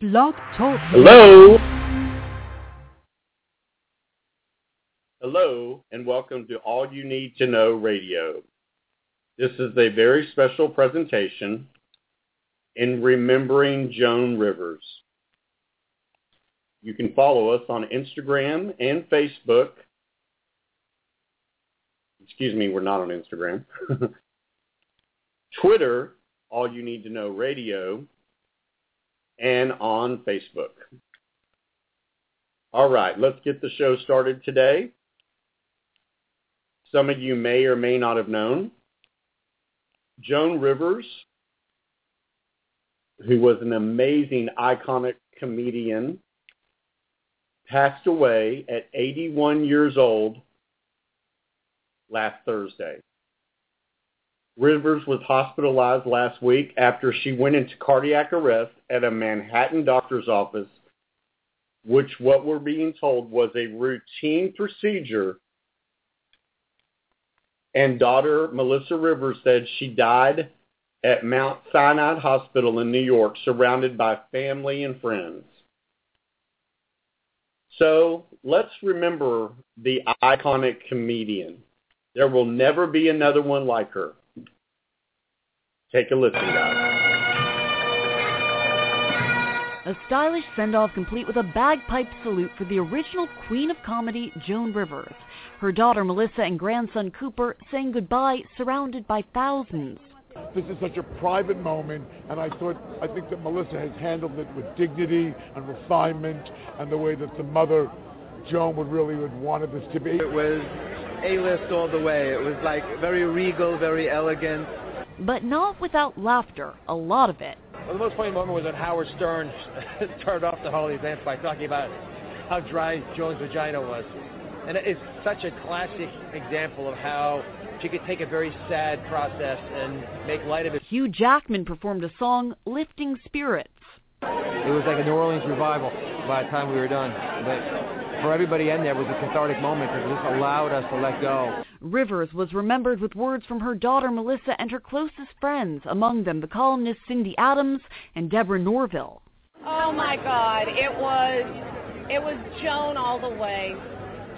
Blog Talk. Hello. Hello, and welcome to All You Need to Know Radio. This is a very special presentation in remembering Joan Rivers. You can follow us on Instagram and Facebook. Excuse me, we're not on Instagram. Twitter, All You Need to Know Radio, and on Facebook. All right, let's get the show started today. Some of you may or may not have known. Joan Rivers, who was an amazing, iconic comedian, passed away at 81 years old last Thursday. Rivers was hospitalized last week after she went into cardiac arrest at a Manhattan doctor's office, which what we're being told was a routine procedure. And daughter Melissa Rivers said she died at Mount Sinai Hospital in New York, surrounded by family and friends. So let's remember the iconic comedian. There will never be another one like her. Take a listen, guys. A stylish send-off complete with a bagpipe salute for the original queen of comedy, Joan Rivers. Her daughter Melissa and grandson Cooper saying goodbye surrounded by thousands. This is such a private moment, and I thought, I think that Melissa has handled it with dignity and refinement, and the way that the mother, Joan, would really would wanted this to be. It was A-list all the way. It was like very regal, very elegant. But not without laughter, a lot of it. Well, the most funny moment was when Howard Stern turned off the whole event by talking about how dry Joan's vagina was. And it's such a classic example of how she could take a very sad process and make light of it. Hugh Jackman performed a song, Lifting Spirits. It was like a New Orleans revival by the time we were done. But for everybody in there, it was a cathartic moment because it just allowed us to let go. Rivers was remembered with words from her daughter Melissa and her closest friends, among them the columnist Cindy Adams and Deborah Norville. Oh my God, it was it was Joan all the way.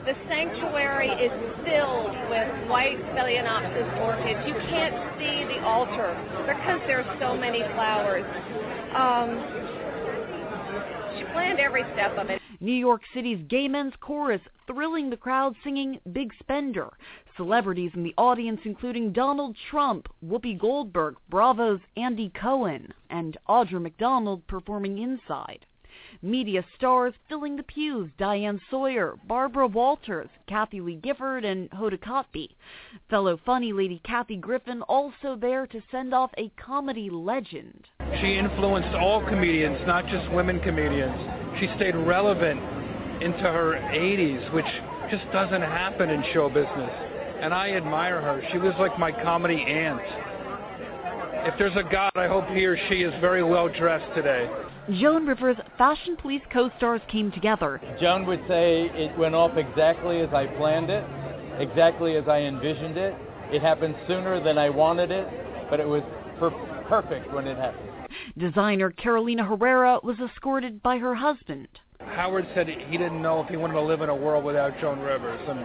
The sanctuary is filled with white Phalaenopsis orchids. You can't see the altar because there's so many flowers. Um, she planned every step of it. New York City's gay men's chorus thrilling the crowd singing Big Spender. Celebrities in the audience including Donald Trump, Whoopi Goldberg, Bravo's Andy Cohen, and Audra McDonald performing inside. Media stars filling the pews, Diane Sawyer, Barbara Walters, Kathie Lee Gifford, and Hoda Kotb. Fellow funny lady Kathy Griffin also there to send off a comedy legend. She influenced all comedians, not just women comedians. She stayed relevant into her 80s, which just doesn't happen in show business. And I admire her. She was like my comedy aunt. If there's a God, I hope he or she is very well dressed today. Joan Rivers' Fashion Police co-stars came together. Joan would say it went off exactly as I planned it, exactly as I envisioned it. It happened sooner than I wanted it, but it was per- perfect when it happened. Designer Carolina Herrera was escorted by her husband. Howard said he didn't know if he wanted to live in a world without Joan Rivers, and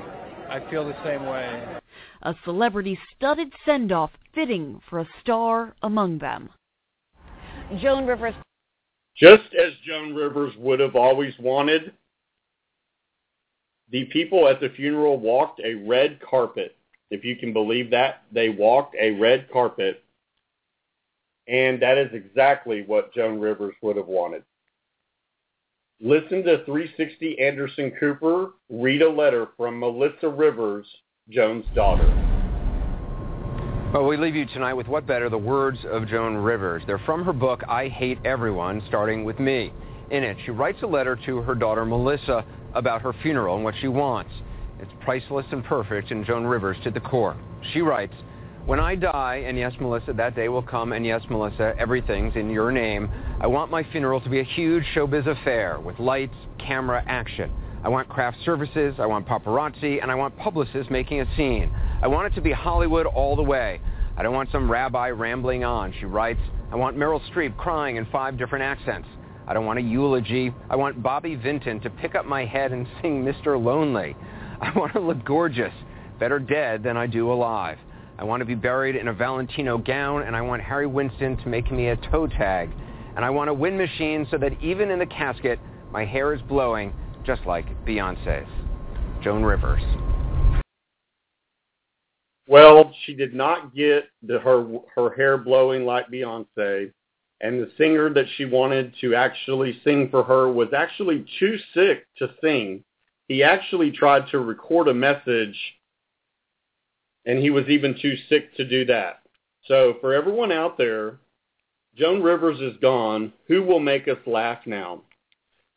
I feel the same way. A celebrity-studded send-off fitting for a star among them. Joan Rivers Just as Joan Rivers would have always wanted, the people at the funeral walked a red carpet. If you can believe that, they walked a red carpet. And that is exactly what Joan Rivers would have wanted. Listen to 360 Anderson Cooper read a letter from Melissa Rivers, Joan's daughter. Well, we leave you tonight with what better, the words of Joan Rivers. They're from her book, I Hate Everyone, starting with me. In it, she writes a letter to her daughter Melissa about her funeral and what she wants. It's priceless and perfect, and Joan Rivers to the core. She writes, when I die, and yes, Melissa, that day will come, and yes, Melissa, everything's in your name, I want my funeral to be a huge showbiz affair with lights, camera, action. I want craft services, I want paparazzi, and I want publicists making a scene. I want it to be Hollywood all the way. I don't want some rabbi rambling on. She writes, I want Meryl Streep crying in five different accents. I don't want a eulogy. I want Bobby Vinton to pick up my head and sing Mr. Lonely. I want to look gorgeous, better dead than I do alive. I want to be buried in a Valentino gown, and I want Harry Winston to make me a toe tag. And I want a wind machine so that even in the casket, my hair is blowing, just like Beyonce's. Joan Rivers. Well, she did not get the, her her hair blowing like Beyonce, and the singer that she wanted to actually sing for her was actually too sick to sing. He actually tried to record a message, and he was even too sick to do that. So for everyone out there, Joan Rivers is gone. Who will make us laugh now?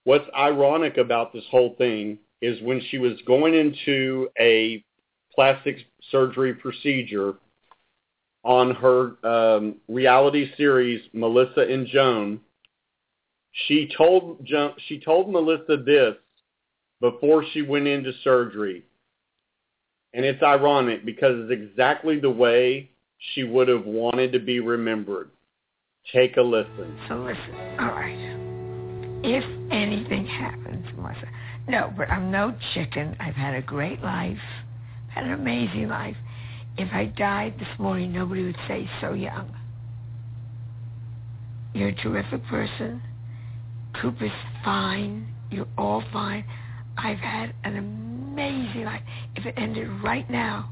What's ironic about this whole thing is when she was going into a plastic surgery procedure on her um, reality series Melissa and Joan. She told jo- she told Melissa this before she went into surgery, and it's ironic because it's exactly the way she would have wanted to be remembered. Take a listen. So listen, all right. If anything happens, Melissa, no, but I'm no chicken. I've had a great life had an amazing life. If I died this morning, nobody would say so young. You're a terrific person. Cooper's fine. You're all fine. I've had an amazing life. If it ended right now,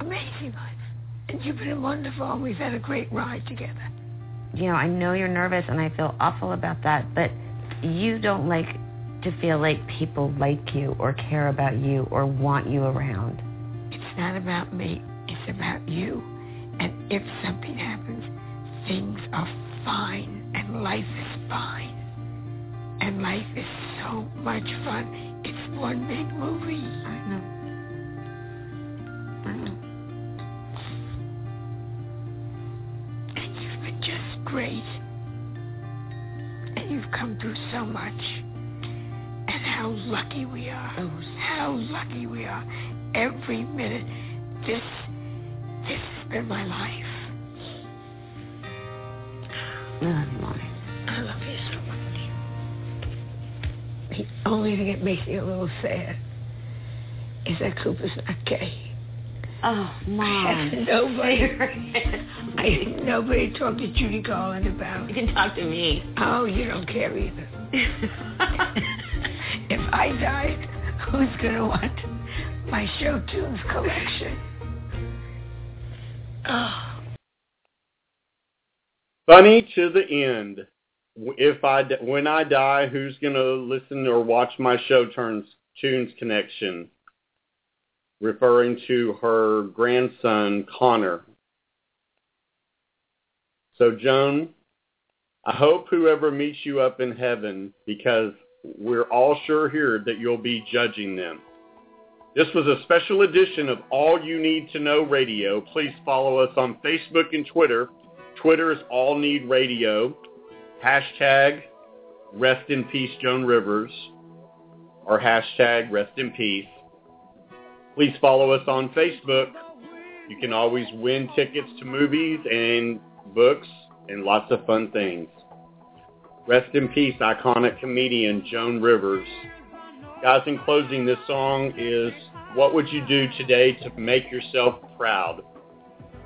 amazing life. And you've been wonderful, and we've had a great ride together. You know, I know you're nervous, and I feel awful about that, but you don't like to feel like people like you or care about you or want you around. It's not about me. It's about you. And if something happens, things are fine and life is fine. And life is so much fun. One big movie. I know. I know. And you've been just great. And you've come through so much. And how lucky we are. Oh, How lucky we are. Every minute. This, this has been my life. You, Mommy. I love you so much. The only thing that makes me a little sad is that Cooper's not gay. Oh, I Mom. nobody, I had nobody to talk to Judy Garland about. You can talk to me. Oh, you don't care either. if I died, who's going to want my show tunes collection? Oh, Funny to the end. If I when I die, who's gonna listen or watch my show turns tunes connection? Referring to her grandson Connor. So Joan, I hope whoever meets you up in heaven, because we're all sure here that you'll be judging them. This was a special edition of All You Need to Know Radio. Please follow us on Facebook and Twitter. Twitter is All Need Radio. Hashtag Rest in Peace Joan Rivers or hashtag Rest in Peace. Please follow us on Facebook. You can always win tickets to movies and books and lots of fun things. Rest in peace, iconic comedian Joan Rivers. Guys, in closing, this song is What Would You Do Today to Make Yourself Proud?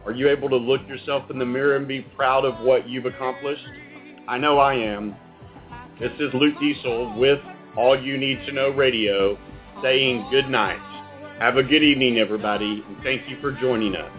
Are you able to look yourself in the mirror and be proud of what you've accomplished? I know I am. This is Luke Diesel with All You Need to Know Radio saying good night. Have a good evening, everybody, and thank you for joining us.